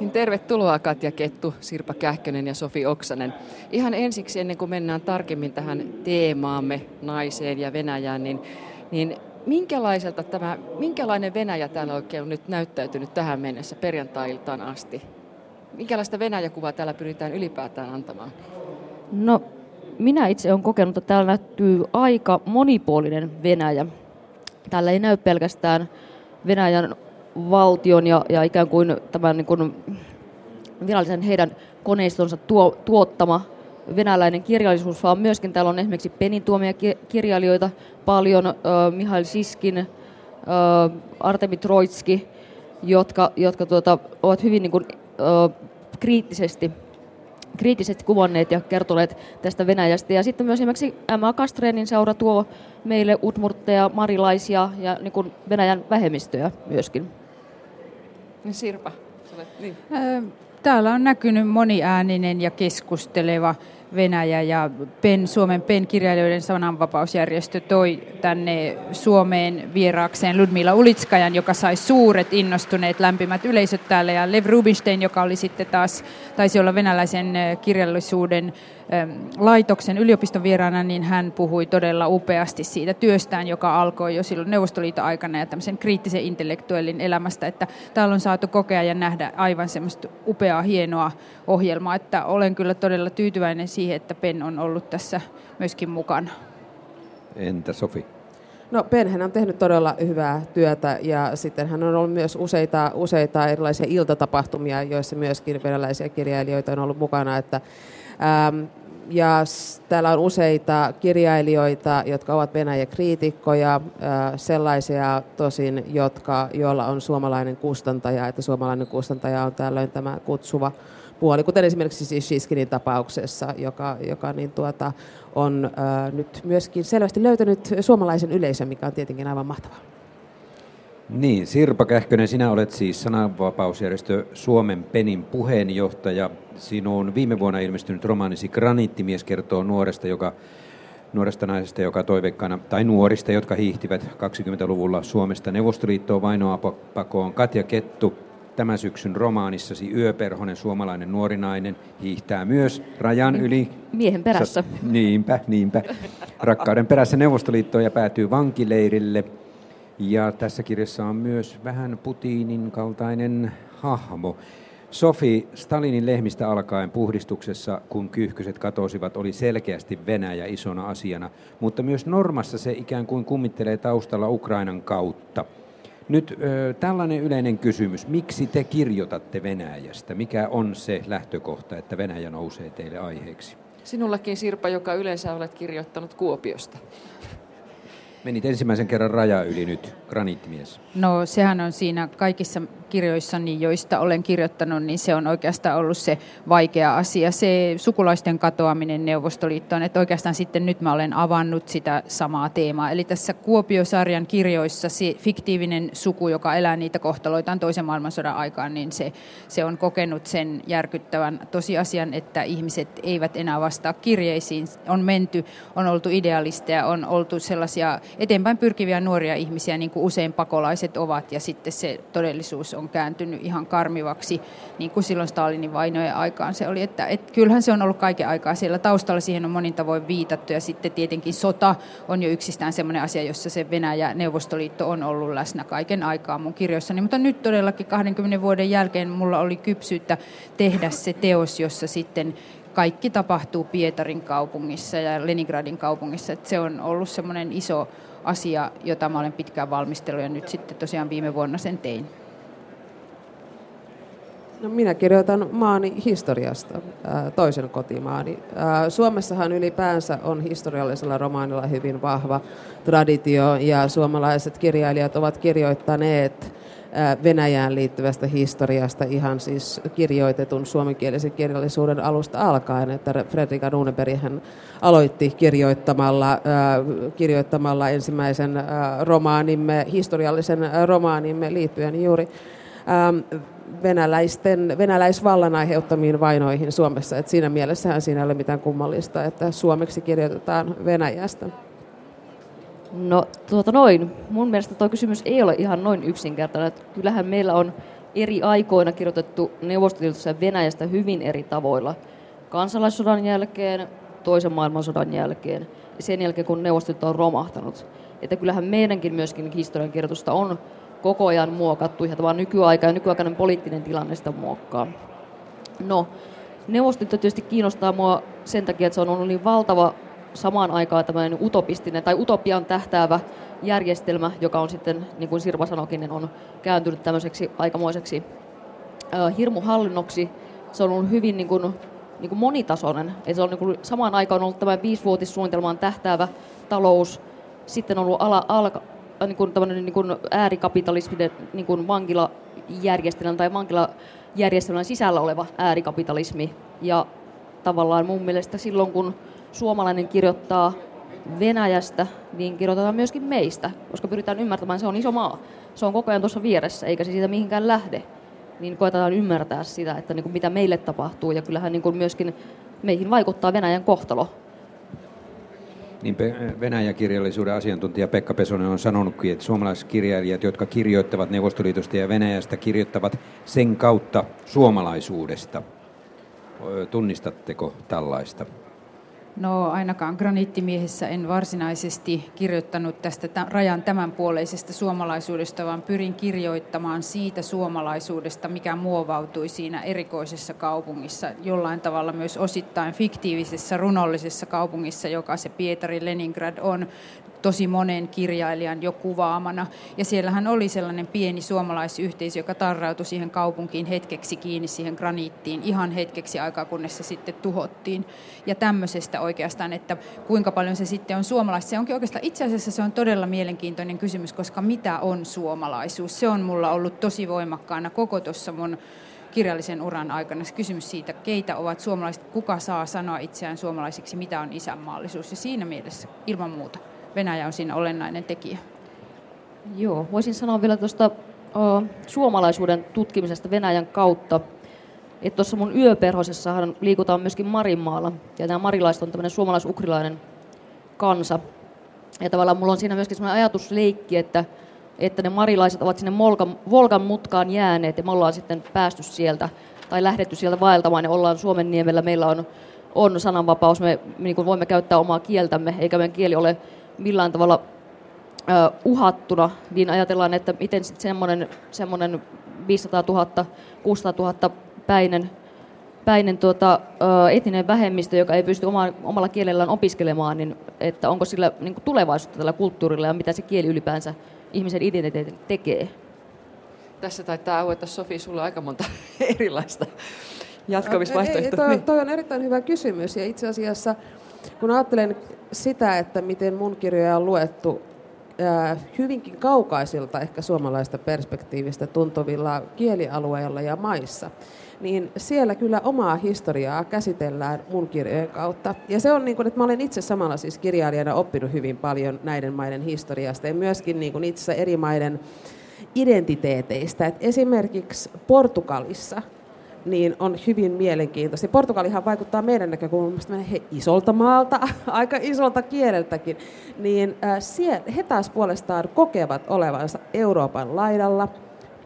Niin tervetuloa Katja Kettu, Sirpa Kähkönen ja Sofi Oksanen. Ihan ensiksi ennen kuin mennään tarkemmin tähän teemaamme naiseen ja Venäjään, niin, niin minkälaiselta tämä, minkälainen Venäjä täällä oikein on nyt näyttäytynyt tähän mennessä perjantai-iltaan asti? Minkälaista Venäjäkuvaa täällä pyritään ylipäätään antamaan? No, minä itse olen kokenut, että täällä näyttyy aika monipuolinen Venäjä. Täällä ei näy pelkästään Venäjän valtion ja, ja ikään kuin tämän niin kuin virallisen heidän koneistonsa tuo, tuottama venäläinen kirjallisuus, vaan myöskin täällä on esimerkiksi Penin tuomia kirjailijoita paljon, äh, Mihail Siskin, äh, Artemi Troitski, jotka, jotka tuota, ovat hyvin niin kuin, äh, kriittisesti kriittisesti kuvanneet ja kertoneet tästä Venäjästä. Ja sitten myös esimerkiksi M.A. Kastreenin seura tuo meille utmurtteja, marilaisia ja niin kuin Venäjän vähemmistöjä myöskin. Niin Sirpa, niin. Täällä on näkynyt moniääninen ja keskusteleva Venäjä ja PEN, Suomen PEN-kirjailijoiden sananvapausjärjestö toi tänne Suomeen vieraakseen Ludmila Ulitskajan, joka sai suuret innostuneet lämpimät yleisöt täällä ja Lev Rubinstein, joka oli sitten taas, taisi olla venäläisen kirjallisuuden laitoksen yliopiston vieraana, niin hän puhui todella upeasti siitä työstään, joka alkoi jo silloin Neuvostoliiton aikana ja tämmöisen kriittisen intellektuellin elämästä, että täällä on saatu kokea ja nähdä aivan semmoista upeaa, hienoa ohjelmaa, että olen kyllä todella tyytyväinen siihen, että PEN on ollut tässä myöskin mukana. Entä Sofi? No Penhän on tehnyt todella hyvää työtä ja sitten hän on ollut myös useita, useita erilaisia iltatapahtumia, joissa myöskin venäläisiä kirjailijoita on ollut mukana. Että, ähm, ja täällä on useita kirjailijoita, jotka ovat Venäjä-kriitikkoja, sellaisia tosin, jotka, joilla on suomalainen kustantaja, että suomalainen kustantaja on tällöin tämä kutsuva puoli, kuten esimerkiksi siis Shiskinin tapauksessa, joka, joka niin tuota, on äh, nyt myöskin selvästi löytänyt suomalaisen yleisön, mikä on tietenkin aivan mahtavaa. Niin, Sirpa Kähkönen, sinä olet siis sananvapausjärjestö Suomen Penin puheenjohtaja. Sinun viime vuonna ilmestynyt romaanisi Graniittimies kertoo nuoresta, joka, nuoresta naisesta, joka toiveikkaana, tai nuorista, jotka hiihtivät 20-luvulla Suomesta Neuvostoliittoon vainoa pakoon. Katja Kettu, tämän syksyn romaanissasi Yöperhonen, suomalainen nuori nainen, hiihtää myös rajan yli. Miehen perässä. Niinpä, niinpä. Rakkauden perässä Neuvostoliittoon ja päätyy vankileirille – ja tässä kirjassa on myös vähän Putinin kaltainen hahmo. Sofi, Stalinin lehmistä alkaen puhdistuksessa, kun kyyhkyset katosivat, oli selkeästi Venäjä isona asiana, mutta myös Normassa se ikään kuin kummittelee taustalla Ukrainan kautta. Nyt ö, tällainen yleinen kysymys. Miksi te kirjoitatte Venäjästä? Mikä on se lähtökohta, että Venäjä nousee teille aiheeksi? Sinullakin Sirpa, joka yleensä olet kirjoittanut Kuopiosta. Menit ensimmäisen kerran raja yli nyt, graniittimies. No sehän on siinä kaikissa kirjoissani, joista olen kirjoittanut, niin se on oikeastaan ollut se vaikea asia. Se sukulaisten katoaminen Neuvostoliittoon, että oikeastaan sitten nyt mä olen avannut sitä samaa teemaa. Eli tässä Kuopiosarjan kirjoissa se fiktiivinen suku, joka elää niitä kohtaloitaan toisen maailmansodan aikaan, niin se, se on kokenut sen järkyttävän tosiasian, että ihmiset eivät enää vastaa kirjeisiin. On menty, on oltu idealisteja, on oltu sellaisia eteenpäin pyrkiviä nuoria ihmisiä, niin kuin usein pakolaiset ovat, ja sitten se todellisuus on kääntynyt ihan karmivaksi, niin kuin silloin Stalinin vainojen aikaan se oli. Että, et kyllähän se on ollut kaiken aikaa siellä taustalla, siihen on monin tavoin viitattu, ja sitten tietenkin sota on jo yksistään sellainen asia, jossa se Venäjä Neuvostoliitto on ollut läsnä kaiken aikaa mun kirjoissani, mutta nyt todellakin 20 vuoden jälkeen mulla oli kypsyyttä tehdä se teos, jossa sitten kaikki tapahtuu Pietarin kaupungissa ja Leningradin kaupungissa. Että se on ollut semmoinen iso asia, jota mä olen pitkään valmistellut ja nyt sitten tosiaan viime vuonna sen tein. No minä kirjoitan maani historiasta, toisen kotimaani. Suomessahan ylipäänsä on historiallisella romaanilla hyvin vahva traditio ja suomalaiset kirjailijat ovat kirjoittaneet Venäjään liittyvästä historiasta ihan siis kirjoitetun suomenkielisen kirjallisuuden alusta alkaen, että Fredrika Runeberg hän aloitti kirjoittamalla, kirjoittamalla ensimmäisen romaanimme, historiallisen romaanimme liittyen juuri venäläisten, venäläisvallan aiheuttamiin vainoihin Suomessa. Et siinä mielessähän siinä ei ole mitään kummallista, että suomeksi kirjoitetaan Venäjästä. No tuota noin, mun mielestä tuo kysymys ei ole ihan noin yksinkertainen. Että kyllähän meillä on eri aikoina kirjoitettu Neuvostoliitossa Venäjästä hyvin eri tavoilla. Kansalaissodan jälkeen, toisen maailmansodan jälkeen ja sen jälkeen, kun Neuvostoliitto on romahtanut. Että kyllähän meidänkin myöskin historiankirjoitusta on koko ajan muokattu, ja tämä nykyaika ja nykyaikainen poliittinen tilanne sitä muokkaa. No, Neuvostoliitto tietysti kiinnostaa mua sen takia, että se on ollut niin valtava samaan aikaan tämmöinen utopistinen tai utopian tähtäävä järjestelmä, joka on sitten, niin kuin Sirpa sanokin, on kääntynyt tämmöiseksi aikamoiseksi hirmuhallinnoksi. Se on ollut hyvin niin kuin, niin kuin monitasoinen. Eli se on niin kuin, samaan aikaan ollut tämä viisivuotissuunnitelmaan tähtäävä talous, sitten on ollut ala, ala, niin kuin niin kuin äärikapitalisminen niin kuin vankilajärjestelmän tai vankilajärjestelmän sisällä oleva äärikapitalismi. Ja tavallaan mun mielestä silloin, kun suomalainen kirjoittaa Venäjästä, niin kirjoitetaan myöskin meistä, koska pyritään ymmärtämään, se on iso maa. Se on koko ajan tuossa vieressä, eikä se siitä mihinkään lähde. Niin koetetaan ymmärtää sitä, että niin kuin mitä meille tapahtuu, ja kyllähän niin kuin myöskin meihin vaikuttaa Venäjän kohtalo. Niin Venäjä-kirjallisuuden asiantuntija Pekka Pesonen on sanonutkin, että suomalaiset kirjailijat, jotka kirjoittavat Neuvostoliitosta ja Venäjästä, kirjoittavat sen kautta suomalaisuudesta. Tunnistatteko tällaista? No ainakaan graniittimiehessä en varsinaisesti kirjoittanut tästä rajan tämänpuoleisesta suomalaisuudesta, vaan pyrin kirjoittamaan siitä suomalaisuudesta, mikä muovautui siinä erikoisessa kaupungissa, jollain tavalla myös osittain fiktiivisessä runollisessa kaupungissa, joka se Pietari Leningrad on tosi monen kirjailijan jo kuvaamana. Ja siellähän oli sellainen pieni suomalaisyhteisö, joka tarrautui siihen kaupunkiin hetkeksi kiinni siihen graniittiin, ihan hetkeksi aikaa, kunnes se sitten tuhottiin. Ja tämmöisestä oikeastaan, että kuinka paljon se sitten on suomalaista. Se onkin oikeastaan, itse asiassa se on todella mielenkiintoinen kysymys, koska mitä on suomalaisuus? Se on mulla ollut tosi voimakkaana koko tuossa mun kirjallisen uran aikana se kysymys siitä, keitä ovat suomalaiset, kuka saa sanoa itseään suomalaisiksi, mitä on isänmaallisuus. Ja siinä mielessä ilman muuta Venäjä on siinä olennainen tekijä. Joo, voisin sanoa vielä tuosta uh, suomalaisuuden tutkimisesta Venäjän kautta. Että tuossa mun yöperhosessahan liikutaan myöskin Marinmaalla. Ja nämä marilaiset on tämmöinen suomalais-ukrilainen kansa. Ja tavallaan mulla on siinä myöskin semmoinen ajatusleikki, että, että ne marilaiset ovat sinne Volkan, Volkan mutkaan jääneet ja me ollaan sitten päästy sieltä tai lähdetty sieltä vaeltamaan ja ollaan Suomen niemellä. Meillä on, on sananvapaus, me niin kuin voimme käyttää omaa kieltämme, eikä meidän kieli ole millään tavalla uh, uhattuna, niin ajatellaan, että miten sitten semmoinen, semmoinen 500 000, 600 000 päinen, päinen tuota, etninen vähemmistö, joka ei pysty oma, omalla kielellään opiskelemaan, niin että onko sillä niin kuin tulevaisuutta tällä kulttuurilla ja mitä se kieli ylipäänsä ihmisen identiteetin tekee? Tässä taitaa aueta Sofi sulle aika monta erilaista jatkamisvaihtoehtoa. Toi, toi on erittäin hyvä kysymys ja itse asiassa kun ajattelen sitä, että miten mun kirjoja on luettu hyvinkin kaukaisilta ehkä suomalaista perspektiivistä tuntuvilla kielialueilla ja maissa, niin siellä kyllä omaa historiaa käsitellään mun kirjojen kautta. Ja se on niin kuin, että mä olen itse samalla siis kirjailijana oppinut hyvin paljon näiden maiden historiasta ja myöskin niin kuin itse eri maiden identiteeteistä. Et esimerkiksi Portugalissa niin on hyvin mielenkiintoista. Portugalihan vaikuttaa meidän näkökulmasta he isolta maalta, aika isolta kieleltäkin, niin äh, he taas puolestaan kokevat olevansa Euroopan laidalla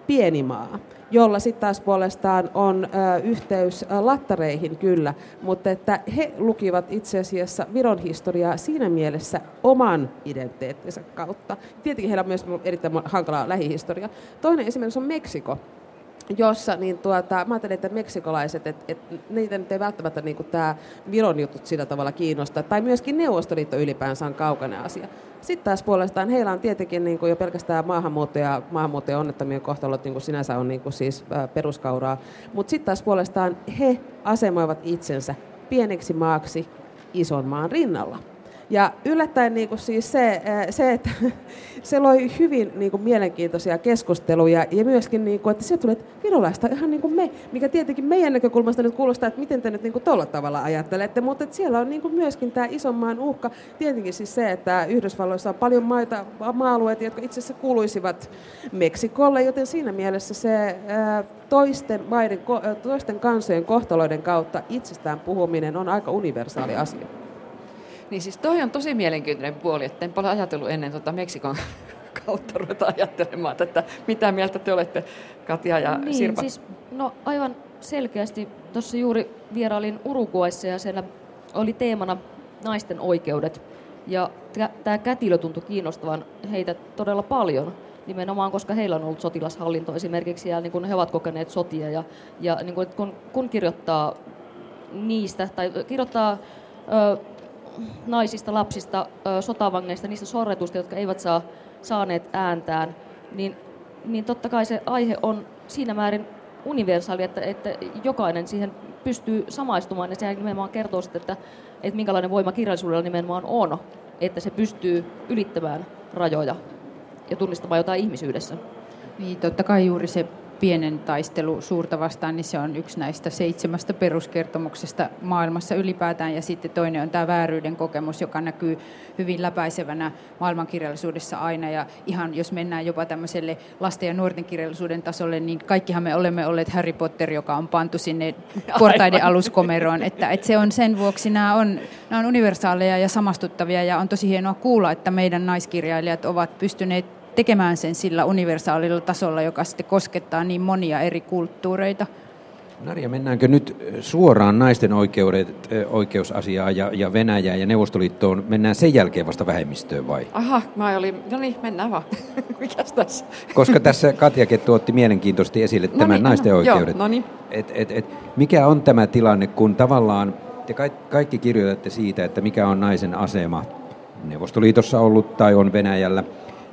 pieni maa jolla sitten taas puolestaan on ö, yhteys ö, lattareihin kyllä, mutta että he lukivat itse asiassa Viron historiaa siinä mielessä oman identiteettinsä kautta. Tietenkin heillä on myös erittäin hankala lähihistoria. Toinen esimerkiksi on Meksiko, jossa niin tuota, mä ajattelen, että meksikolaiset, että, että niitä nyt ei välttämättä niin tämä Viron jutut sillä tavalla kiinnosta, tai myöskin Neuvostoliitto ylipäänsä on kaukainen asia. Sitten taas puolestaan heillä on tietenkin niin kuin jo pelkästään maahanmuutto ja maahanmuutto onnettomien kohtalot niin kuin sinänsä on niin kuin siis peruskauraa, mutta sitten taas puolestaan he asemoivat itsensä pieneksi maaksi ison maan rinnalla. Ja yllättäen niin kuin siis se, se, että se loi hyvin niin kuin mielenkiintoisia keskusteluja ja myöskin, niin kuin, että se tuli, että virolaista ihan niin kuin me, mikä tietenkin meidän näkökulmasta nyt kuulostaa, että miten te nyt niin kuin tuolla tavalla ajattelette, mutta että siellä on niin kuin myöskin tämä ison maan uhka. Tietenkin siis se, että Yhdysvalloissa on paljon maita, maa-alueita, jotka itse asiassa kuuluisivat Meksikolle, joten siinä mielessä se toisten, maiden, toisten kansojen kohtaloiden kautta itsestään puhuminen on aika universaali asia. Niin siis toi on tosi mielenkiintoinen puoli, että en paljon ajatellut ennen tuota Meksikon kautta ruveta ajattelemaan, että mitä mieltä te olette, Katja ja niin, Sirpa? Siis, no aivan selkeästi. Tuossa juuri vierailin Uruguayssa ja siellä oli teemana naisten oikeudet. Ja tämä kätilö tuntui kiinnostavan heitä todella paljon, nimenomaan koska heillä on ollut sotilashallinto esimerkiksi ja niin kun he ovat kokeneet sotia. Ja, ja niin kun, kun, kun kirjoittaa niistä, tai kirjoittaa ö, naisista, lapsista, sotavangeista, niistä sorretusta, jotka eivät saa saaneet ääntään, niin, niin totta kai se aihe on siinä määrin universaali, että, että jokainen siihen pystyy samaistumaan ja sehän nimenomaan kertoo sitten, että, että minkälainen voima kirjallisuudella nimenomaan on, että se pystyy ylittämään rajoja ja tunnistamaan jotain ihmisyydessä. Niin, totta kai juuri se pienen taistelu suurta vastaan, niin se on yksi näistä seitsemästä peruskertomuksesta maailmassa ylipäätään. Ja sitten toinen on tämä vääryyden kokemus, joka näkyy hyvin läpäisevänä maailmankirjallisuudessa aina. Ja ihan jos mennään jopa tämmöiselle lasten ja nuorten kirjallisuuden tasolle, niin kaikkihan me olemme olleet Harry Potter, joka on pantu sinne portaiden aluskomeroon. Että, että se on sen vuoksi, nämä on, nämä on universaaleja ja samastuttavia ja on tosi hienoa kuulla, että meidän naiskirjailijat ovat pystyneet tekemään sen sillä universaalilla tasolla, joka sitten koskettaa niin monia eri kulttuureita. Narja, mennäänkö nyt suoraan naisten oikeudet, oikeusasiaa ja, ja Venäjää ja Neuvostoliittoon? Mennään sen jälkeen vasta vähemmistöön vai? Aha, mä olin, no niin, mennään vaan. Mikäs tässä? Koska tässä Katja Kettu otti mielenkiintoisesti esille no tämän niin, naisten no, oikeudet. Joo, no niin. et, et, et, mikä on tämä tilanne, kun tavallaan te kaikki kirjoitatte siitä, että mikä on naisen asema Neuvostoliitossa ollut tai on Venäjällä,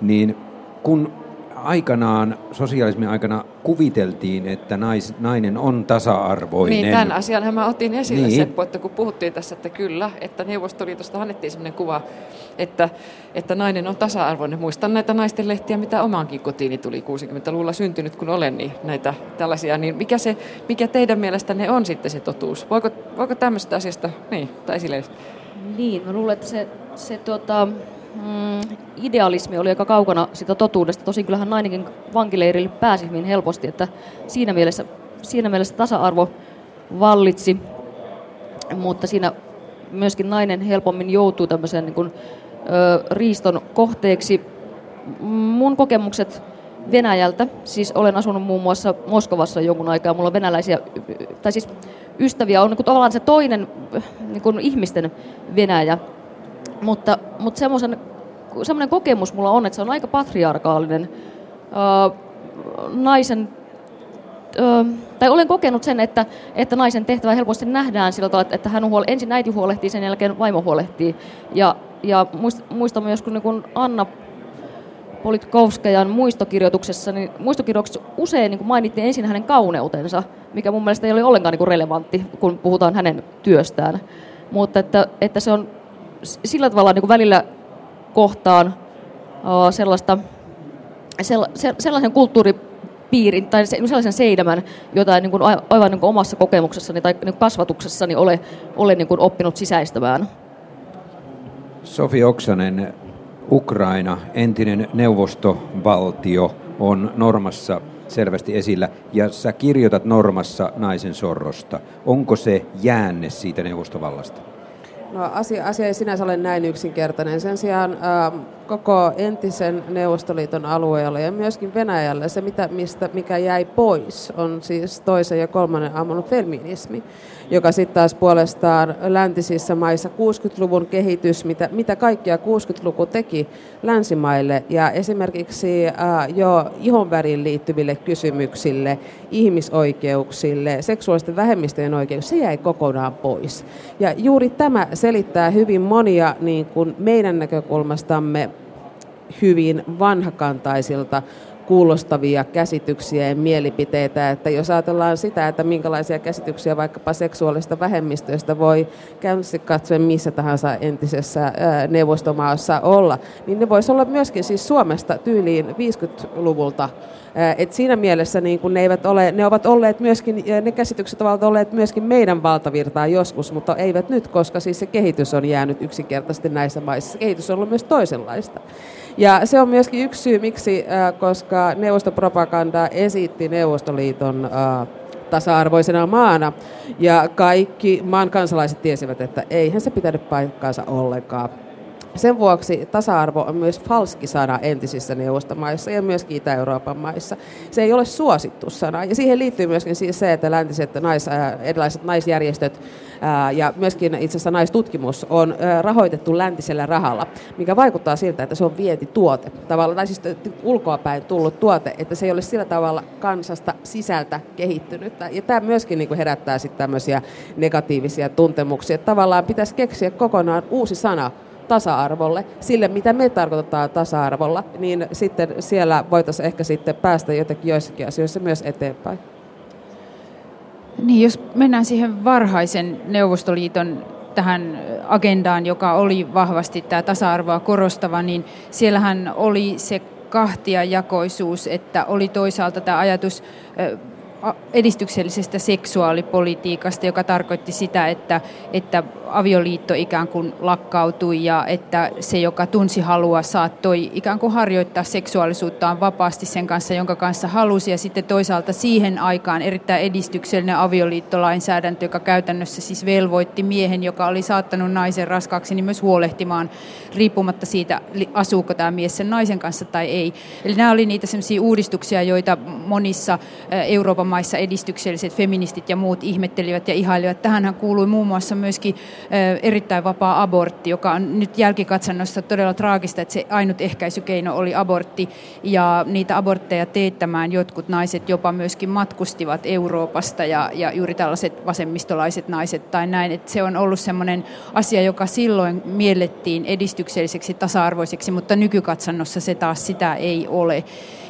niin kun aikanaan, sosiaalismin aikana kuviteltiin, että nais, nainen on tasa-arvoinen. Niin, tämän asian mä otin esille, niin. Seppo, että kun puhuttiin tässä, että kyllä, että Neuvostoliitosta annettiin sellainen kuva, että, että nainen on tasa-arvoinen. Muistan näitä naisten lehtiä, mitä omaankin kotiini tuli 60-luvulla syntynyt, kun olen, niin näitä tällaisia. Niin mikä, se, mikä teidän mielestänne on sitten se totuus? Voiko, voiko tämmöistä asiasta, niin, tai esille? Niin, mä luulen, että se, se tuota, mm, idealismi oli aika kaukana sitä totuudesta. Tosin kyllähän nainenkin vankileirille pääsi hyvin helposti, että siinä mielessä, siinä mielessä tasa-arvo vallitsi, mutta siinä myöskin nainen helpommin joutuu tämmöiseen niin kuin, ö, riiston kohteeksi. Mun kokemukset Venäjältä, siis olen asunut muun muassa Moskovassa jonkun aikaa, mulla on venäläisiä, tai siis ystäviä, on niin kuin tavallaan se toinen niin kuin ihmisten Venäjä, mutta, mutta semmoisen, semmoinen kokemus mulla on, että se on aika patriarkaalinen uh, naisen tai olen kokenut sen, että, että naisen tehtävä helposti nähdään sillä tavalla, että hän huole, ensin äiti huolehtii, sen jälkeen vaimo huolehtii. Ja, ja muistan myös, kun, niin Anna Politkovskajan muistokirjoituksessa, niin muistokirjoituksessa usein niin mainittiin ensin hänen kauneutensa, mikä mun mielestä ei ole ollenkaan niin relevantti, kun puhutaan hänen työstään. Mutta että, että se on sillä tavalla niin kuin välillä kohtaan sellaista, sellaisen kulttuuripiirin tai sellaisen seidämän, jota niin kuin aivan niin kuin omassa kokemuksessani tai niin kasvatuksessani ole, ole niin kuin oppinut sisäistämään. Sofi Oksanen, Ukraina, entinen neuvostovaltio, on Normassa selvästi esillä, ja sä kirjoitat Normassa naisen sorrosta. Onko se jäänne siitä neuvostovallasta? No asia, asia ei sinänsä ole näin yksinkertainen. Sen sijaan ää, koko entisen Neuvostoliiton alueella ja myöskin Venäjällä se, mitä, mistä, mikä jäi pois, on siis toisen ja kolmannen aamun feminismi joka sitten taas puolestaan läntisissä maissa 60-luvun kehitys, mitä, mitä kaikkia 60-luku teki länsimaille ja esimerkiksi äh, jo ihonväriin liittyville kysymyksille, ihmisoikeuksille, seksuaalisten vähemmistöjen oikeuksille, se jäi kokonaan pois. Ja juuri tämä selittää hyvin monia niin kuin meidän näkökulmastamme hyvin vanhakantaisilta kuulostavia käsityksiä ja mielipiteitä. Että jos ajatellaan sitä, että minkälaisia käsityksiä vaikkapa seksuaalista vähemmistöistä voi käynnissä katsoen missä tahansa entisessä neuvostomaassa olla, niin ne voisi olla myöskin siis Suomesta tyyliin 50-luvulta. Et siinä mielessä niin kun ne, eivät ole, ne ovat olleet myöskin, ne käsitykset ovat olleet myöskin meidän valtavirtaa joskus, mutta eivät nyt, koska siis se kehitys on jäänyt yksinkertaisesti näissä maissa. Kehitys on ollut myös toisenlaista. Ja se on myöskin yksi syy, miksi, koska neuvostopropaganda esitti Neuvostoliiton tasa-arvoisena maana. Ja kaikki maan kansalaiset tiesivät, että eihän se pitänyt paikkaansa ollenkaan. Sen vuoksi tasa-arvo on myös falski sana entisissä neuvostomaissa ja myös Itä-Euroopan maissa. Se ei ole suosittu sana. Ja siihen liittyy myöskin siis se, että läntiset nais, erilaiset naisjärjestöt ja myöskin itse asiassa naistutkimus on rahoitettu läntisellä rahalla, mikä vaikuttaa siltä, että se on vientituote. Tavallaan, tai siis ulkoapäin tullut tuote, että se ei ole sillä tavalla kansasta sisältä kehittynyttä. Ja tämä myöskin niin kuin herättää sitten tämmöisiä negatiivisia tuntemuksia. Että tavallaan pitäisi keksiä kokonaan uusi sana tasa-arvolle, sille mitä me tarkoitetaan tasa-arvolla, niin sitten siellä voitaisiin ehkä sitten päästä jotenkin joissakin asioissa myös eteenpäin. Niin, jos mennään siihen varhaisen Neuvostoliiton tähän agendaan, joka oli vahvasti tämä tasa-arvoa korostava, niin siellähän oli se kahtiajakoisuus, että oli toisaalta tämä ajatus edistyksellisestä seksuaalipolitiikasta, joka tarkoitti sitä, että, että avioliitto ikään kuin lakkautui ja että se, joka tunsi halua, saattoi ikään kuin harjoittaa seksuaalisuuttaan vapaasti sen kanssa, jonka kanssa halusi. Ja sitten toisaalta siihen aikaan erittäin edistyksellinen avioliittolainsäädäntö, joka käytännössä siis velvoitti miehen, joka oli saattanut naisen raskaaksi, niin myös huolehtimaan riippumatta siitä, asuuko tämä mies sen naisen kanssa tai ei. Eli nämä oli niitä sellaisia uudistuksia, joita monissa Euroopan maissa edistykselliset feministit ja muut ihmettelivät ja ihailivat. Tähänhän kuului muun muassa myöskin erittäin vapaa abortti, joka on nyt jälkikatsannossa todella traagista, että se ainut ehkäisykeino oli abortti ja niitä abortteja teettämään jotkut naiset jopa myöskin matkustivat Euroopasta ja, ja juuri tällaiset vasemmistolaiset naiset tai näin, että se on ollut sellainen asia, joka silloin miellettiin edistykselliseksi tasa-arvoiseksi, mutta nykykatsannossa se taas sitä ei ole.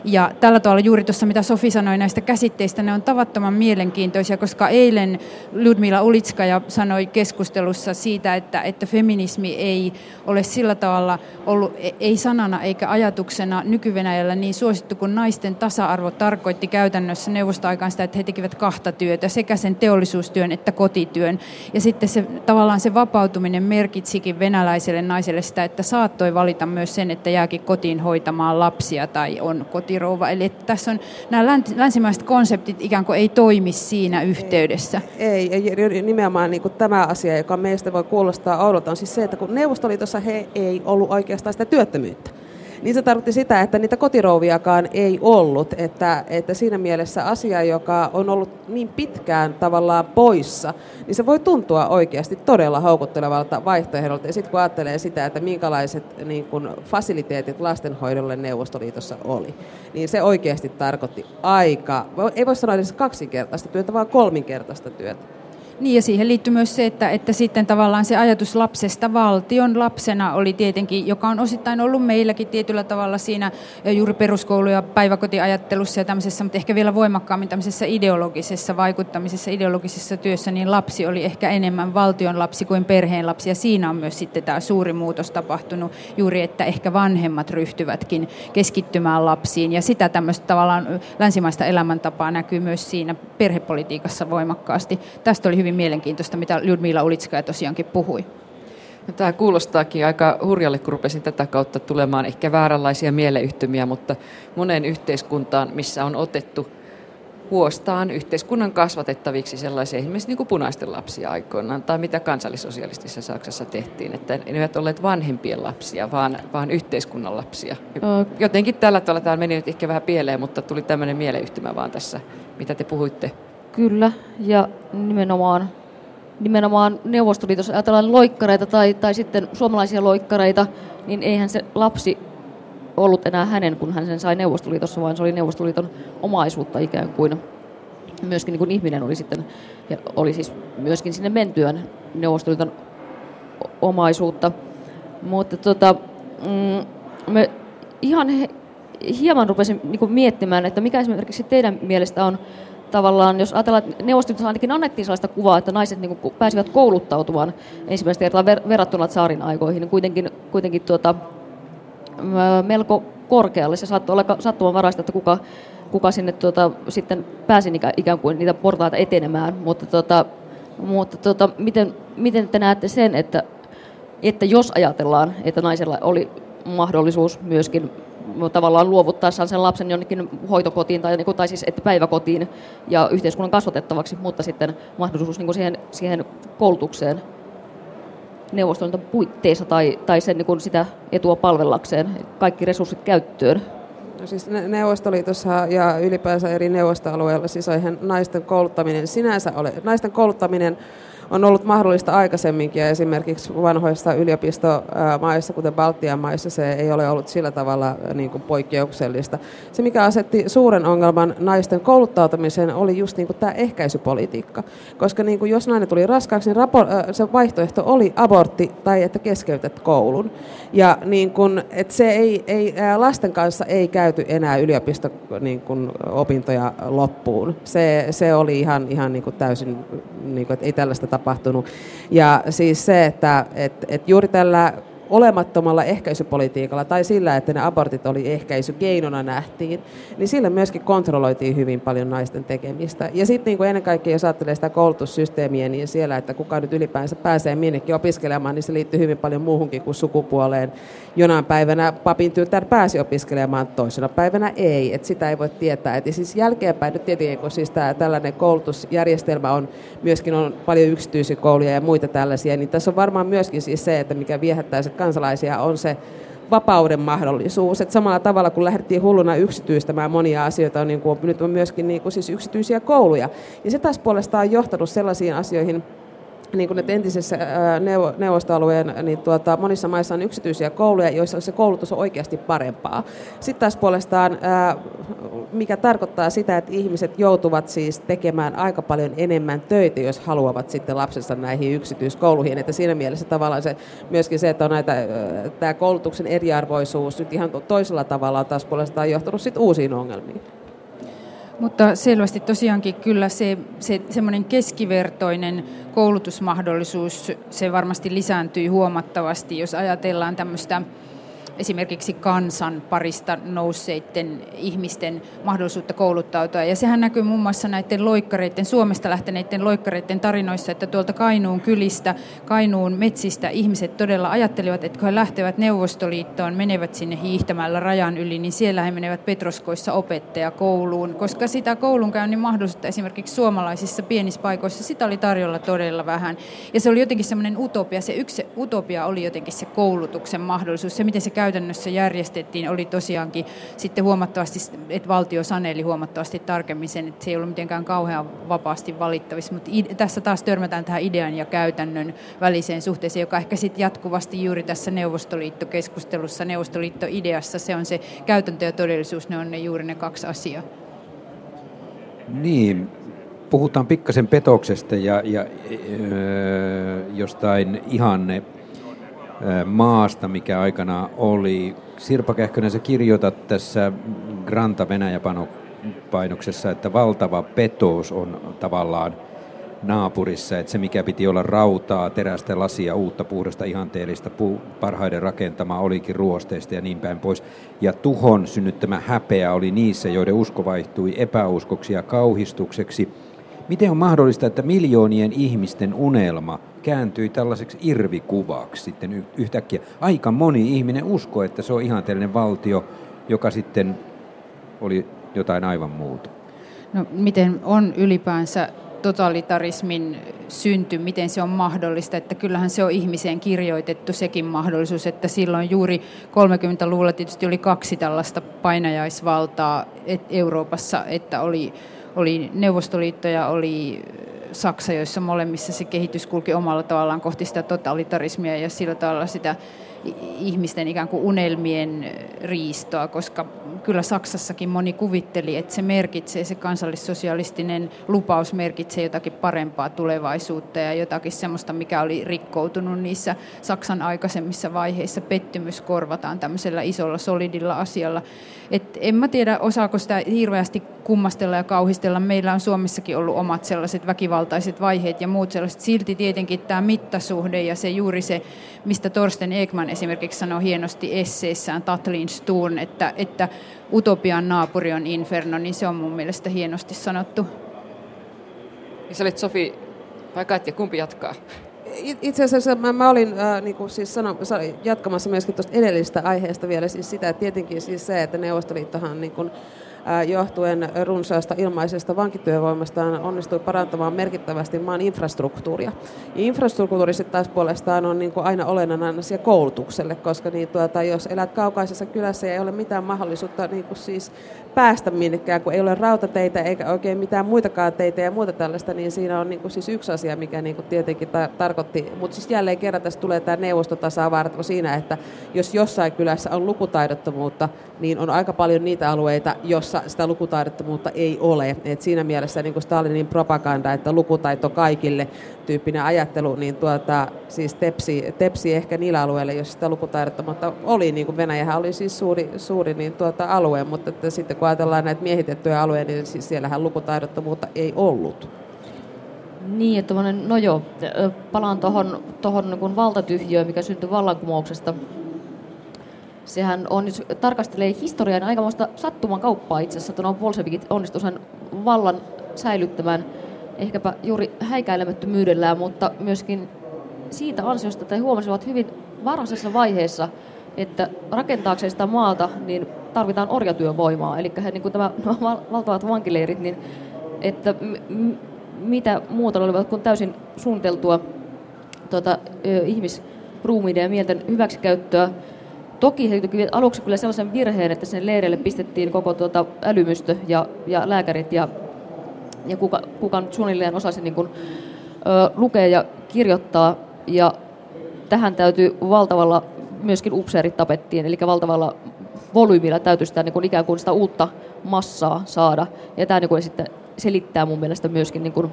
Ja tällä tavalla juuri tuossa, mitä Sofi sanoi näistä käsitteistä, ne on tavattoman mielenkiintoisia, koska eilen Ludmila Ulitskaja sanoi keskustelussa siitä, että, että feminismi ei ole sillä tavalla ollut, e, ei sanana eikä ajatuksena nyky niin suosittu kuin naisten tasa-arvo tarkoitti käytännössä neuvostoaikaan sitä, että he tekivät kahta työtä, sekä sen teollisuustyön että kotityön. Ja sitten se, tavallaan se vapautuminen merkitsikin venäläiselle naiselle sitä, että saattoi valita myös sen, että jääkin kotiin hoitamaan lapsia tai on koti kotirouva. Eli että tässä on nämä länsimaiset konseptit ikään kuin ei toimi siinä yhteydessä. Ei, ei, ei nimenomaan niin kuin tämä asia, joka meistä voi kuulostaa oudolta, on siis se, että kun Neuvostoliitossa he ei ollut oikeastaan sitä työttömyyttä niin se tarkoitti sitä, että niitä kotirouviakaan ei ollut. Että, että siinä mielessä asia, joka on ollut niin pitkään tavallaan poissa, niin se voi tuntua oikeasti todella houkuttelevalta vaihtoehdolta. Ja sitten kun ajattelee sitä, että minkälaiset niin kun fasiliteetit lastenhoidolle Neuvostoliitossa oli, niin se oikeasti tarkoitti aika, ei voi sanoa edes kaksinkertaista työtä, vaan kolminkertaista työtä. Niin ja siihen liittyy myös se, että, että sitten tavallaan se ajatus lapsesta. Valtion lapsena oli tietenkin, joka on osittain ollut meilläkin tietyllä tavalla siinä juuri peruskoulu- ja päiväkotiajattelussa ja tämmöisessä, mutta ehkä vielä voimakkaammin tämmöisessä ideologisessa vaikuttamisessa, ideologisessa työssä, niin lapsi oli ehkä enemmän valtion lapsi kuin perheen lapsi. Ja siinä on myös sitten tämä suuri muutos tapahtunut juuri, että ehkä vanhemmat ryhtyvätkin keskittymään lapsiin. Ja sitä tämmöistä tavallaan länsimaista elämäntapaa näkyy myös siinä perhepolitiikassa voimakkaasti. Tästä oli hyvin mielenkiintoista, mitä Ludmila Ulitskaja tosiaankin puhui. No, tämä kuulostaakin aika hurjalle, kun rupesin tätä kautta tulemaan ehkä vääränlaisia mieleyhtymiä, mutta moneen yhteiskuntaan, missä on otettu huostaan yhteiskunnan kasvatettaviksi sellaisia esimerkiksi niin kuin punaisten lapsia aikoinaan, tai mitä kansallisosialistisessa Saksassa tehtiin, että ne eivät olleet vanhempien lapsia, vaan, vaan yhteiskunnan lapsia. Jotenkin tällä tavalla tämä meni nyt ehkä vähän pieleen, mutta tuli tämmöinen mieleyhtymä vaan tässä, mitä te puhuitte. Kyllä, ja nimenomaan, nimenomaan Neuvostoliitossa ajatellaan loikkareita tai, tai sitten suomalaisia loikkareita, niin eihän se lapsi ollut enää hänen, kun hän sen sai Neuvostoliitossa, vaan se oli Neuvostoliiton omaisuutta ikään kuin. Myöskin niin kuin ihminen oli sitten, ja oli siis myöskin sinne mentyään Neuvostoliiton omaisuutta. Mutta tota, mm, me ihan hieman rupesin niin miettimään, että mikä esimerkiksi teidän mielestä on tavallaan, jos ajatellaan, että Neuvostoliitossa ainakin annettiin sellaista kuvaa, että naiset niin kuin pääsivät kouluttautumaan ensimmäistä kertaa ver- verrattuna saarin aikoihin, niin kuitenkin, kuitenkin tuota, melko korkealle. Se saattoi olla sattumanvaraista, että kuka, kuka sinne tuota, sitten pääsi ikään kuin niitä portaita etenemään. Mutta, tuota, mutta tuota, miten, miten te näette sen, että, että jos ajatellaan, että naisella oli mahdollisuus myöskin tavallaan luovuttaessaan sen lapsen jonnekin hoitokotiin tai, niin kuin, tai siis että päiväkotiin ja yhteiskunnan kasvatettavaksi, mutta sitten mahdollisuus niin kuin siihen, siihen koulutukseen. Neuvostoliiton puitteissa tai, tai sen niin kuin sitä etua palvellakseen, kaikki resurssit käyttöön? No siis Neuvostoliitossa ja ylipäänsä eri neuvostoalueilla siis naisten kouluttaminen sinänsä ole, naisten kouluttaminen on ollut mahdollista aikaisemminkin ja esimerkiksi vanhoissa yliopistomaissa, kuten Baltian maissa, se ei ole ollut sillä tavalla niin kuin poikkeuksellista. Se, mikä asetti suuren ongelman naisten kouluttautumiseen, oli just niin kuin tämä ehkäisypolitiikka. Koska niin kuin jos nainen tuli raskaaksi, niin rapo, se vaihtoehto oli abortti tai että keskeytät koulun. Ja niin kuin, että se ei, ei, lasten kanssa ei käyty enää yliopisto niin kuin, opintoja loppuun. Se, se oli ihan, ihan niin kuin täysin, niin kuin, että ei tällaista tapahtunut. Ja siis se, että et, et juuri tällä olemattomalla ehkäisypolitiikalla tai sillä, että ne abortit oli ehkäisykeinona nähtiin, niin sillä myöskin kontrolloitiin hyvin paljon naisten tekemistä. Ja sitten niin ennen kaikkea, jos ajattelee sitä koulutussysteemiä, niin siellä, että kuka nyt ylipäänsä pääsee minnekin opiskelemaan, niin se liittyy hyvin paljon muuhunkin kuin sukupuoleen. Jonain päivänä papin tytär pääsi opiskelemaan, toisena päivänä ei. Et sitä ei voi tietää. Et siis jälkeenpäin nyt tietenkin, kun siis tää, tällainen koulutusjärjestelmä on, myöskin on paljon yksityisiä kouluja ja muita tällaisia, niin tässä on varmaan myöskin siis se, että mikä viehättää kansalaisia on se vapauden mahdollisuus. Et samalla tavalla kun lähdettiin hulluna yksityistämään monia asioita, niin kuin, nyt on myöskin niin kuin siis yksityisiä kouluja. Ja se taas puolestaan on johtanut sellaisiin asioihin, niin kuin että entisessä neuvostoalueen niin tuota, monissa maissa on yksityisiä kouluja, joissa se koulutus on oikeasti parempaa. Sitten taas puolestaan, mikä tarkoittaa sitä, että ihmiset joutuvat siis tekemään aika paljon enemmän töitä, jos haluavat sitten lapsensa näihin yksityiskouluihin. Että siinä mielessä tavallaan se, myöskin se, että on näitä, tämä koulutuksen eriarvoisuus nyt ihan toisella tavalla on taas puolestaan johtanut sitten uusiin ongelmiin. Mutta selvästi tosiaankin kyllä se, se semmoinen keskivertoinen koulutusmahdollisuus, se varmasti lisääntyy huomattavasti, jos ajatellaan tämmöistä esimerkiksi kansan parista nousseiden ihmisten mahdollisuutta kouluttautua. Ja sehän näkyy muun muassa näiden loikkareiden, Suomesta lähteneiden loikkareiden tarinoissa, että tuolta Kainuun kylistä, Kainuun metsistä ihmiset todella ajattelivat, että kun he lähtevät Neuvostoliittoon, menevät sinne hiihtämällä rajan yli, niin siellä he menevät Petroskoissa opettajakouluun, koska sitä koulunkäynnin mahdollisuutta esimerkiksi suomalaisissa pienissä paikoissa, sitä oli tarjolla todella vähän. Ja se oli jotenkin semmoinen utopia, se yksi utopia oli jotenkin se koulutuksen mahdollisuus, se miten se käytännössä järjestettiin, oli tosiaankin sitten huomattavasti, että valtio saneli huomattavasti tarkemmin sen, että se ei ollut mitenkään kauhean vapaasti valittavissa, mutta tässä taas törmätään tähän idean ja käytännön väliseen suhteeseen, joka ehkä sitten jatkuvasti juuri tässä Neuvostoliitto-keskustelussa, Neuvostoliitto-ideassa, se on se käytäntö ja todellisuus, ne on ne juuri ne kaksi asiaa. Niin, puhutaan pikkasen petoksesta ja, ja öö, jostain ihanne maasta, mikä aikana oli. Sirpa Kähkönen, sä kirjoitat tässä Granta Venäjä-painoksessa, että valtava petous on tavallaan naapurissa, että se mikä piti olla rautaa, terästä, lasia, uutta, puhdasta, ihanteellista, parhaiden rakentamaa olikin ruosteista ja niin päin pois. Ja tuhon synnyttämä häpeä oli niissä, joiden usko vaihtui epäuskoksi ja kauhistukseksi. Miten on mahdollista, että miljoonien ihmisten unelma kääntyi tällaiseksi irvikuvaksi sitten yhtäkkiä? Aika moni ihminen uskoo, että se on ihanteellinen valtio, joka sitten oli jotain aivan muuta. No miten on ylipäänsä totalitarismin synty, miten se on mahdollista, että kyllähän se on ihmiseen kirjoitettu sekin mahdollisuus, että silloin juuri 30-luvulla tietysti oli kaksi tällaista painajaisvaltaa Euroopassa, että oli oli Neuvostoliitto ja oli Saksa, joissa molemmissa se kehitys kulki omalla tavallaan kohti sitä totalitarismia ja sillä tavalla sitä ihmisten ikään kuin unelmien riistoa, koska kyllä Saksassakin moni kuvitteli, että se merkitsee, se kansallissosialistinen lupaus merkitsee jotakin parempaa tulevaisuutta ja jotakin semmoista, mikä oli rikkoutunut niissä Saksan aikaisemmissa vaiheissa. Pettymys korvataan tämmöisellä isolla solidilla asialla. Et en mä tiedä, osaako sitä hirveästi kummastella ja kauhistella. Meillä on Suomessakin ollut omat sellaiset väkivaltaiset vaiheet ja muut sellaiset. Silti tietenkin tämä mittasuhde ja se juuri se, mistä Torsten Ekman esimerkiksi sanoo hienosti esseissään Tatlin Stuun, että, että utopian naapuri on inferno, niin se on mun mielestä hienosti sanottu. Ja sä olit Sofi, vai ja kumpi jatkaa? Itse asiassa mä, mä olin äh, niin kuin siis sano, jatkamassa myöskin tuosta edellisestä aiheesta vielä siis sitä, että tietenkin siis se, että Neuvostoliittohan niin kuin, johtuen runsaasta ilmaisesta vankityövoimastaan onnistui parantamaan merkittävästi maan infrastruktuuria. Infrastruktuuri sitten taas puolestaan on niin kuin aina olennainen asia koulutukselle, koska niin tuota, jos elät kaukaisessa kylässä ja ei ole mitään mahdollisuutta niin kuin siis päästä minnekään, kun ei ole rautateitä eikä oikein mitään muitakaan teitä ja muuta tällaista, niin siinä on niin kuin siis yksi asia, mikä niin kuin tietenkin ta- tarkoitti. Mutta siis jälleen kerran tässä tulee tämä neuvostotasa-arvo siinä, että jos jossain kylässä on lukutaidottomuutta, niin on aika paljon niitä alueita, jossa sitä lukutaidottomuutta ei ole. Et siinä mielessä niin kuin Stalinin propaganda, että lukutaito kaikille tyyppinen ajattelu, niin tuota, siis tepsi, tepsi ehkä niillä alueilla, joissa sitä lukutaidottomuutta oli, niin kuin Venäjähän oli siis suuri, suuri niin tuota, alue, mutta että sitten kun ajatellaan näitä miehitettyjä alueita, niin siis siellähän lukutaidottomuutta ei ollut. Niin, että no joo, palaan tuohon tohon niin valtatyhjöön, mikä syntyi vallankumouksesta. Sehän on, jos tarkastelee historiaa, niin aikamoista sattuman kauppaa itse asiassa, että nuo bolshevikit onnistu sen vallan säilyttämään ehkäpä juuri häikäilemättömyydellään, mutta myöskin siitä ansiosta, että he huomasivat hyvin varhaisessa vaiheessa, että rakentaakseen sitä maata, niin tarvitaan orjatyövoimaa. Eli he, niin kuin tämä valtavat vankileirit, niin että m- mitä muuta olivat kuin täysin suunniteltua tuota, ihmisruumiiden ja mielten hyväksikäyttöä, Toki he tekivät aluksi kyllä sellaisen virheen, että sen leireille pistettiin koko tuota älymystö ja, ja lääkärit ja, ja kuka, kuka nyt suunnilleen osasi niin kuin, ö, lukea ja kirjoittaa. Ja tähän täytyy valtavalla, myöskin upseerit tapettiin, eli valtavalla volyymilla täytyy sitä niin kuin ikään kuin sitä uutta massaa saada. Ja tämä niin kuin sitten selittää mun mielestä myöskin niin kuin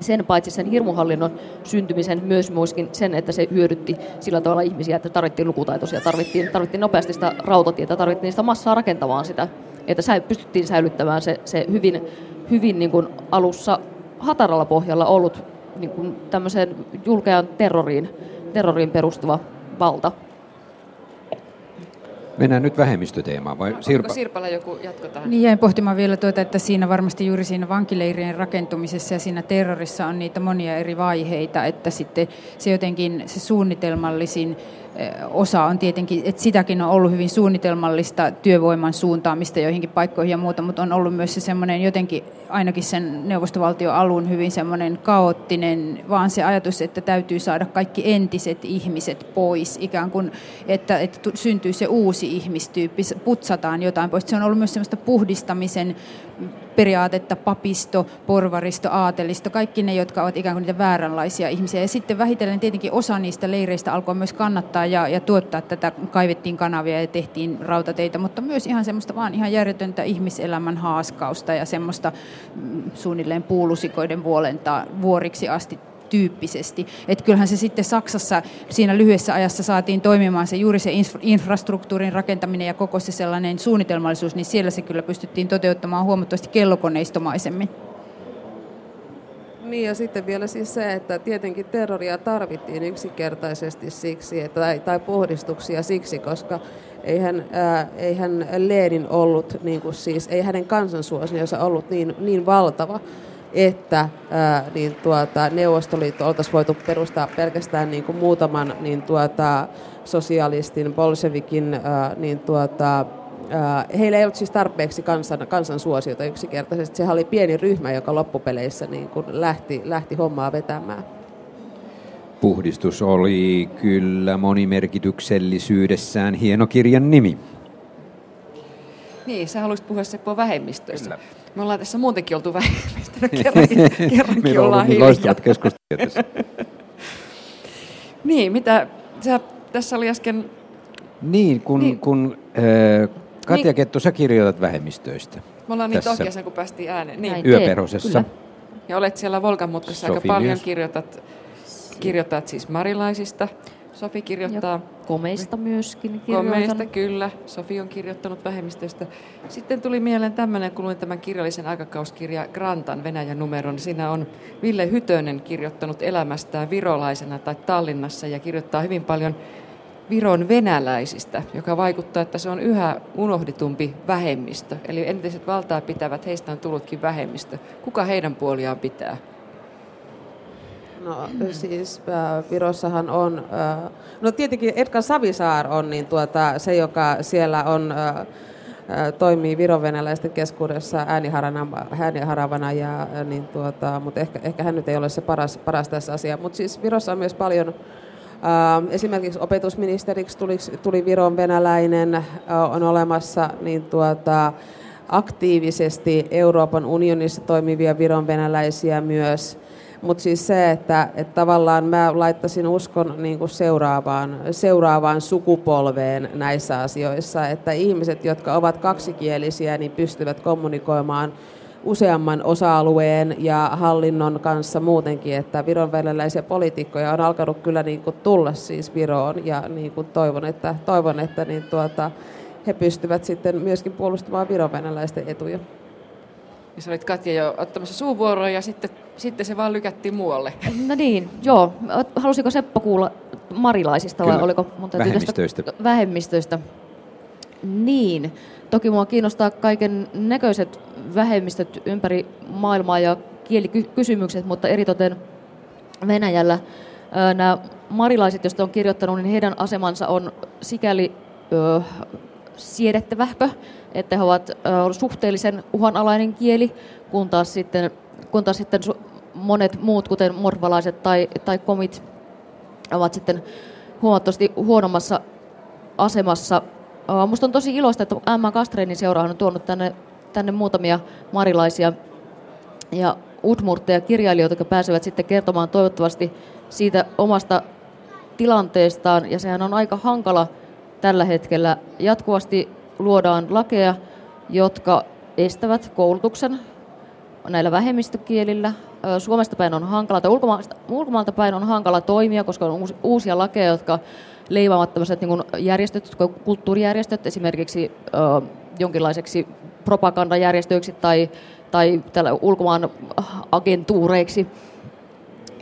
sen paitsi sen hirmuhallinnon syntymisen myös myöskin sen, että se hyödytti sillä tavalla ihmisiä, että tarvittiin lukutaitoisia, tarvittiin, tarvittiin nopeasti sitä rautatietä, tarvittiin sitä massaa rakentamaan sitä, että sä, pystyttiin säilyttämään se, se hyvin, hyvin niin kuin alussa hataralla pohjalla ollut niin kuin tämmöiseen julkean terroriin, terroriin perustuva valta. Mennään nyt vähemmistöteemaan, vai Sirpa? Onko Sirpalla joku jatko tähän? Niin jäin pohtimaan vielä tuota, että siinä varmasti juuri siinä vankileirien rakentumisessa ja siinä terrorissa on niitä monia eri vaiheita, että sitten se jotenkin se suunnitelmallisin osa on tietenkin, että sitäkin on ollut hyvin suunnitelmallista työvoiman suuntaamista joihinkin paikkoihin ja muuta, mutta on ollut myös se semmoinen jotenkin ainakin sen neuvostovaltion alun hyvin semmoinen kaoottinen, vaan se ajatus, että täytyy saada kaikki entiset ihmiset pois, ikään kuin, että, että syntyy se uusi ihmistyyppi, putsataan jotain pois. Se on ollut myös semmoista puhdistamisen periaatetta, papisto, porvaristo, aatelisto, kaikki ne, jotka ovat ikään kuin niitä vääränlaisia ihmisiä. Ja sitten vähitellen tietenkin osa niistä leireistä alkoi myös kannattaa ja, ja tuottaa tätä, kaivettiin kanavia ja tehtiin rautateitä, mutta myös ihan semmoista vaan ihan järjetöntä ihmiselämän haaskausta ja semmoista mm, suunnilleen puulusikoiden vuolentaa vuoriksi asti tyyppisesti. Että kyllähän se sitten Saksassa siinä lyhyessä ajassa saatiin toimimaan se juuri se infrastruktuurin rakentaminen ja koko se sellainen suunnitelmallisuus, niin siellä se kyllä pystyttiin toteuttamaan huomattavasti kellokoneistomaisemmin. Niin ja sitten vielä siis se, että tietenkin terroria tarvittiin yksinkertaisesti siksi, tai, tai puhdistuksia siksi, koska eihän, ää, eihän Lenin ollut, niin kuin siis, ei hänen kansansuosionsa ollut niin, niin valtava, että ää, niin tuota, Neuvostoliitto oltaisiin voitu perustaa pelkästään niin kuin muutaman niin tuota, sosialistin, bolshevikin, ää, niin tuota, ää, heillä ei ollut siis tarpeeksi kansan, kansan suosiota yksinkertaisesti. Sehän oli pieni ryhmä, joka loppupeleissä niin kuin lähti, lähti hommaa vetämään. Puhdistus oli kyllä monimerkityksellisyydessään hieno kirjan nimi. Niin, sä haluaisit puhua Seppo vähemmistöistä. Kyllä. Me ollaan tässä muutenkin oltu vähemmistönä, kerrankin, kerrankin ollaan loistavat keskustelut Niin, mitä sä, tässä oli äsken... Niin, kun, niin. kun äh, Katja niin. Kettu, sä kirjoitat vähemmistöistä. Me ollaan niin tohkeessa, kun päästiin ääneen. Niin. Yöperhosessa. Ja olet siellä Volkan mutkassa aika paljon kirjoitat, kirjoitat siis marilaisista. Sofi kirjoittaa... Ja komeista myöskin kirjoitan. Komeista, kyllä. Sofi on kirjoittanut vähemmistöstä. Sitten tuli mieleen tämmöinen, kun luin tämän kirjallisen aikakauskirja Grantan Venäjän numeron. Siinä on Ville Hytönen kirjoittanut elämästään virolaisena tai Tallinnassa ja kirjoittaa hyvin paljon Viron venäläisistä, joka vaikuttaa, että se on yhä unohditumpi vähemmistö. Eli entiset valtaa pitävät, heistä on tullutkin vähemmistö. Kuka heidän puoliaan pitää? No siis äh, Virossahan on, äh, no tietenkin Edgar Savisaar on niin tuota, se, joka siellä on äh, toimii virovenäläisten keskuudessa ääniharavana, ja, niin tuota, mutta ehkä, ehkä hän nyt ei ole se paras, paras tässä asiassa. Mutta siis Virossa on myös paljon Esimerkiksi opetusministeriksi tuli, tuli Viron venäläinen, on olemassa niin tuota, aktiivisesti Euroopan unionissa toimivia Viron venäläisiä myös. Mutta siis se, että, että tavallaan mä laittaisin uskon niin kuin seuraavaan, seuraavaan sukupolveen näissä asioissa, että ihmiset, jotka ovat kaksikielisiä, niin pystyvät kommunikoimaan useamman osa-alueen ja hallinnon kanssa muutenkin, että Viron venäläisiä poliitikkoja on alkanut kyllä niin kuin tulla siis Viroon ja niin kuin toivon, että, toivon, että niin tuota, he pystyvät sitten myöskin puolustamaan Viron etuja. Ja sä olit Katja jo ottamassa suuvuoroa ja sitten, sitten se vaan lykättiin muualle. No niin, joo. Halusiko Seppo kuulla marilaisista Kyllä. vai oliko mun vähemmistöistä. vähemmistöistä? Niin. Toki mua kiinnostaa kaiken näköiset vähemmistöt ympäri maailmaa ja kielikysymykset, mutta eritoten Venäjällä nämä marilaiset, joista on kirjoittanut, niin heidän asemansa on sikäli ö, siedettävähkö, että he ovat suhteellisen uhanalainen kieli, kun taas sitten, kun taas sitten monet muut, kuten morvalaiset tai, tai komit, ovat sitten huomattavasti huonommassa asemassa. Minusta on tosi iloista, että Emma Kastreinin seura on tuonut tänne, tänne muutamia marilaisia ja utmurtteja kirjailijoita, jotka pääsevät sitten kertomaan toivottavasti siitä omasta tilanteestaan. Ja sehän on aika hankala tällä hetkellä. Jatkuvasti luodaan lakeja, jotka estävät koulutuksen näillä vähemmistökielillä. Suomesta päin on hankala, tai ulkomailta päin on hankala toimia, koska on uusia lakeja, jotka leimaavat tämmöiset niin järjestöt, kulttuurijärjestöt esimerkiksi ö, jonkinlaiseksi propagandajärjestöiksi tai, tai tällä ulkomaan agentuureiksi.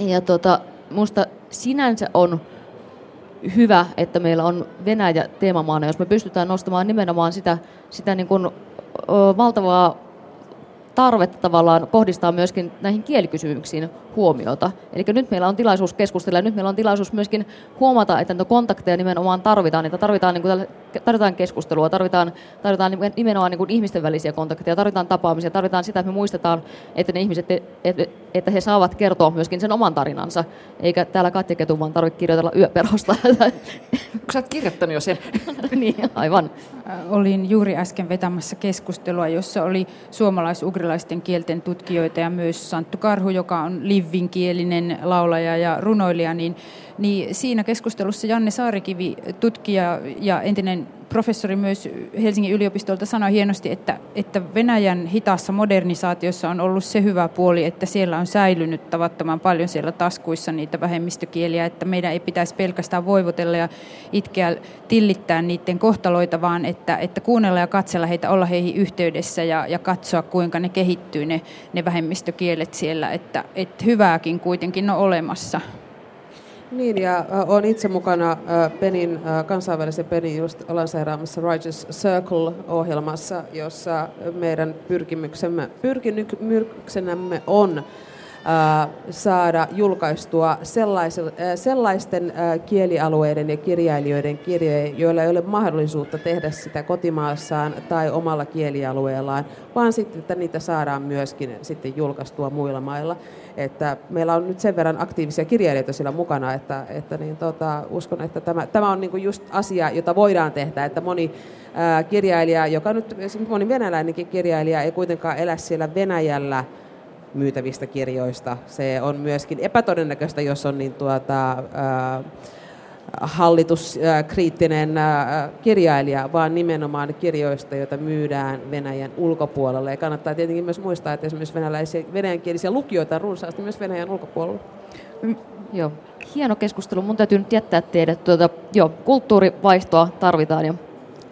Ja tota, musta sinänsä on hyvä, että meillä on Venäjä teemamaana, jos me pystytään nostamaan nimenomaan sitä, sitä niin kuin, ö, valtavaa tarvetta tavallaan kohdistaa myöskin näihin kielikysymyksiin huomiota. Eli nyt meillä on tilaisuus keskustella ja nyt meillä on tilaisuus myöskin huomata, että näitä kontakteja nimenomaan tarvitaan. Niitä tarvitaan, niin kuin, tarvitaan keskustelua, tarvitaan, tarvitaan nimenomaan niin kuin ihmisten välisiä kontakteja, tarvitaan tapaamisia, tarvitaan sitä, että me muistetaan, että ne ihmiset, että, että he saavat kertoa myöskin sen oman tarinansa, eikä täällä Katja Ketun vaan tarvitse kirjoitella yöperosta. Onko sä oot kirjoittanut jo sen? niin, aivan. Olin juuri äsken vetämässä keskustelua, jossa oli suomalais-ugrilaisten kielten tutkijoita ja myös Santtu Karhu, joka on livvinkielinen laulaja ja runoilija, niin, niin siinä keskustelussa Janne Saarikivi, tutkija ja entinen professori myös Helsingin yliopistolta sanoi hienosti, että, että Venäjän hitaassa modernisaatiossa on ollut se hyvä puoli, että siellä on säilynyt tavattoman paljon siellä taskuissa niitä vähemmistökieliä, että meidän ei pitäisi pelkästään voivotella ja itkeä tillittää niiden kohtaloita, vaan että, että kuunnella ja katsella heitä, olla heihin yhteydessä ja, ja katsoa, kuinka ne kehittyy ne, ne vähemmistökielet siellä, että, että hyvääkin kuitenkin on olemassa. Niin, ja olen itse mukana Penin, kansainvälisen Penin just lanseeraamassa Righteous Circle-ohjelmassa, jossa meidän pyrkimyksemme, pyrkimyksenämme on saada julkaistua sellaisten kielialueiden ja kirjailijoiden kirjoja, joilla ei ole mahdollisuutta tehdä sitä kotimaassaan tai omalla kielialueellaan, vaan sitten, että niitä saadaan myöskin sitten julkaistua muilla mailla. Että meillä on nyt sen verran aktiivisia kirjailijoita sillä mukana, että, että niin tota, uskon, että tämä, tämä on niin just asia, jota voidaan tehdä, että moni ää, kirjailija, joka nyt moni venäläinenkin kirjailija ei kuitenkaan elä siellä Venäjällä, myytävistä kirjoista. Se on myöskin epätodennäköistä, jos on niin tuota, äh, hallituskriittinen äh, kirjailija, vaan nimenomaan kirjoista, joita myydään Venäjän ulkopuolelle. Ja kannattaa tietenkin myös muistaa, että esimerkiksi venäläisiä, venäjänkielisiä lukijoita on runsaasti myös Venäjän ulkopuolella. Mm, joo, hieno keskustelu. Mun täytyy nyt jättää teidät. Tuota, joo, kulttuurivaihtoa tarvitaan ja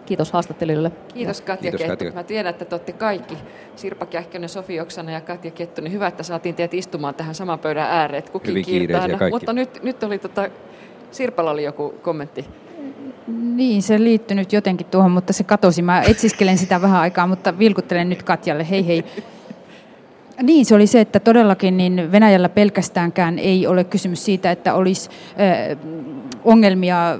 Kiitos haastattelijoille. Kiitos Katja Kiitos, Kettu. Katja. Mä tiedän, että te olette kaikki, Sirpa Kähkönen, Sofi Oksanen ja Katja Kettu, niin hyvä, että saatiin teidät istumaan tähän saman pöydän ääreen. Kukin kiirtää. Mutta nyt, nyt oli tota, Sirpalla oli joku kommentti. Niin, se liittyy nyt jotenkin tuohon, mutta se katosi. Mä etsiskelen sitä vähän aikaa, mutta vilkuttelen nyt Katjalle. Hei hei. Niin, se oli se, että todellakin niin Venäjällä pelkästäänkään ei ole kysymys siitä, että olisi ongelmia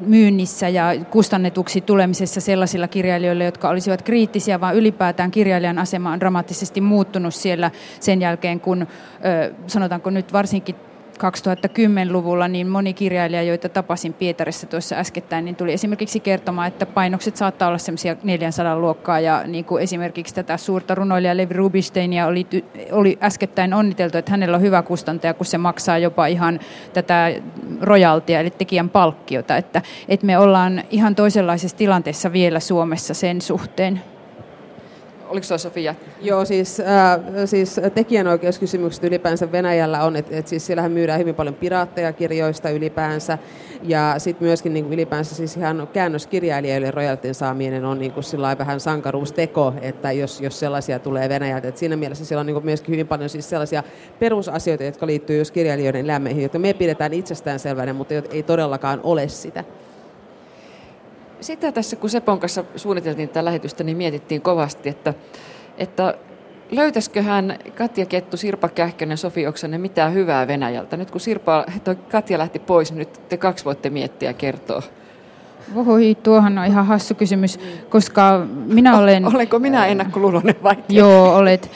myynnissä ja kustannetuksi tulemisessa sellaisilla kirjailijoilla, jotka olisivat kriittisiä, vaan ylipäätään kirjailijan asema on dramaattisesti muuttunut siellä sen jälkeen, kun sanotaanko nyt varsinkin 2010-luvulla niin moni kirjailija, joita tapasin Pietarissa tuossa äskettäin, niin tuli esimerkiksi kertomaan, että painokset saattaa olla semmoisia 400 luokkaa ja niin kuin esimerkiksi tätä suurta runoilijaa Levi Rubinsteinia oli, oli äskettäin onniteltu, että hänellä on hyvä kustantaja, kun se maksaa jopa ihan tätä rojaltia, eli tekijän palkkiota, että, että me ollaan ihan toisenlaisessa tilanteessa vielä Suomessa sen suhteen. Oliko se Sofia? Joo, siis, äh, siis tekijänoikeuskysymykset ylipäänsä Venäjällä on, että et siis siellähän myydään hyvin paljon piraatteja kirjoista ylipäänsä. Ja sitten myöskin niin ylipäänsä siis ihan käännöskirjailijoille rojaltin saaminen on niin kuin vähän sankaruusteko, että jos, jos sellaisia tulee Venäjältä. Et siinä mielessä siellä on niin kuin myöskin hyvin paljon siis sellaisia perusasioita, jotka liittyy just kirjailijoiden lämmeihin, jotka me pidetään itsestäänselvänä, mutta ei todellakaan ole sitä sitä tässä, kun Sepon kanssa suunniteltiin tätä lähetystä, niin mietittiin kovasti, että, että löytäisiköhän Katja Kettu, Sirpa Kähkönen, Sofi Oksanen mitään hyvää Venäjältä? Nyt kun Sirpa, toi Katja lähti pois, niin nyt te kaksi voitte miettiä kertoa. Voi, tuohan on ihan hassu kysymys, koska minä olen... Olenko minä ennakkoluulonen vai? Joo, olet.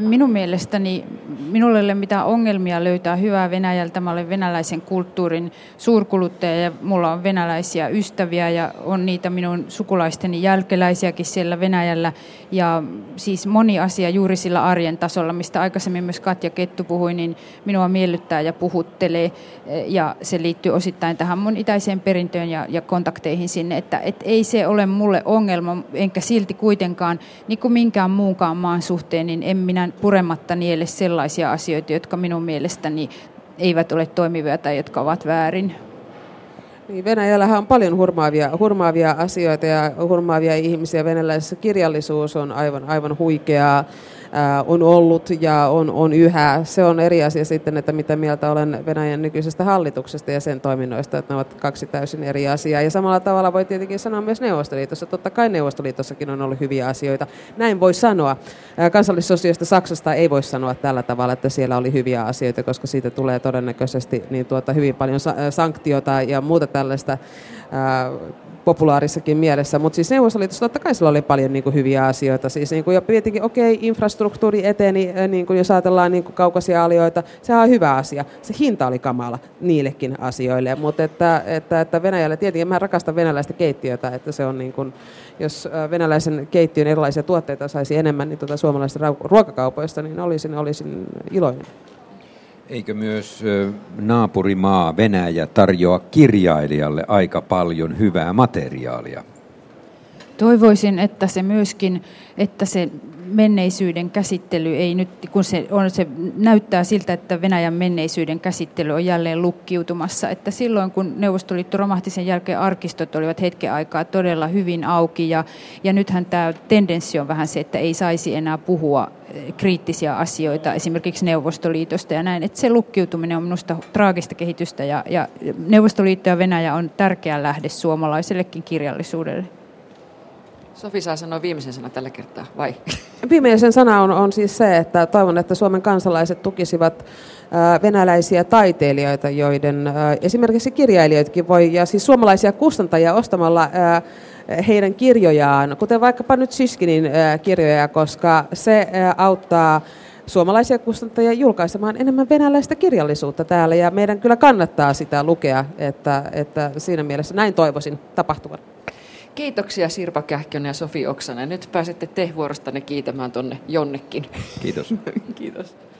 Minun mielestäni minulle ei ole mitään ongelmia löytää hyvää Venäjältä. Mä olen venäläisen kulttuurin suurkuluttaja ja mulla on venäläisiä ystäviä ja on niitä minun sukulaisteni jälkeläisiäkin siellä Venäjällä. Ja siis moni asia juuri sillä arjen tasolla, mistä aikaisemmin myös Katja Kettu puhui, niin minua miellyttää ja puhuttelee. Ja se liittyy osittain tähän mun itäiseen perintöön ja, ja kontakteihin sinne, että et ei se ole mulle ongelma, enkä silti kuitenkaan, niin kuin minkään muunkaan maan suhteen, niin en minä purematta niele sellaisia asioita, jotka minun mielestäni eivät ole toimivia tai jotka ovat väärin. Niin, Venäjällähän on paljon hurmaavia, hurmaavia asioita ja hurmaavia ihmisiä. Venäläisessä kirjallisuus on aivan, aivan huikeaa on ollut ja on, on yhä. Se on eri asia sitten, että mitä mieltä olen Venäjän nykyisestä hallituksesta ja sen toiminnoista, että ne ovat kaksi täysin eri asiaa. Ja samalla tavalla voi tietenkin sanoa myös Neuvostoliitossa. Totta kai Neuvostoliitossakin on ollut hyviä asioita. Näin voi sanoa. Kansallissosioista Saksasta ei voi sanoa tällä tavalla, että siellä oli hyviä asioita, koska siitä tulee todennäköisesti niin tuota, hyvin paljon sanktiota ja muuta tällaista populaarissakin mielessä, mutta siis Neuvostoliitossa totta kai sillä oli paljon niin kuin, hyviä asioita. Siis, niin kuin, ja tietenkin, okei, okay, infrastruktuuri eteni, niin kuin, jos ajatellaan niin kuin, kaukaisia alioita, se on hyvä asia. Se hinta oli kamala niillekin asioille, mutta että, että, että Venäjällä, tietenkin mä rakastan venäläistä keittiötä, että se on niin kuin, jos venäläisen keittiön erilaisia tuotteita saisi enemmän niin tuota, suomalaisista ruokakaupoista, niin olisin, olisin iloinen. Eikö myös naapurimaa Venäjä tarjoa kirjailijalle aika paljon hyvää materiaalia? Toivoisin, että se myöskin, että se menneisyyden käsittely ei nyt, kun se, on, se näyttää siltä, että Venäjän menneisyyden käsittely on jälleen lukkiutumassa, että silloin kun Neuvostoliitto romahti sen jälkeen arkistot olivat hetken aikaa todella hyvin auki. Ja, ja nythän tämä tendenssi on vähän se, että ei saisi enää puhua eh, kriittisiä asioita esimerkiksi Neuvostoliitosta ja näin, että se lukkiutuminen on minusta traagista kehitystä ja, ja Neuvostoliitto ja Venäjä on tärkeä lähde suomalaisellekin kirjallisuudelle. Sofi saa sanoa viimeisen sanan tällä kertaa, vai? Viimeisen sana on, on siis se, että toivon, että Suomen kansalaiset tukisivat venäläisiä taiteilijoita, joiden esimerkiksi kirjailijoitakin voi, ja siis suomalaisia kustantajia ostamalla heidän kirjojaan, kuten vaikkapa nyt Siskinin kirjoja, koska se auttaa suomalaisia kustantajia julkaisemaan enemmän venäläistä kirjallisuutta täällä, ja meidän kyllä kannattaa sitä lukea, että, että siinä mielessä näin toivoisin tapahtuvan. Kiitoksia Sirpa Kähkönen ja Sofi Oksanen. Nyt pääsette te vuorostanne kiitämään tuonne jonnekin. Kiitos. Kiitos.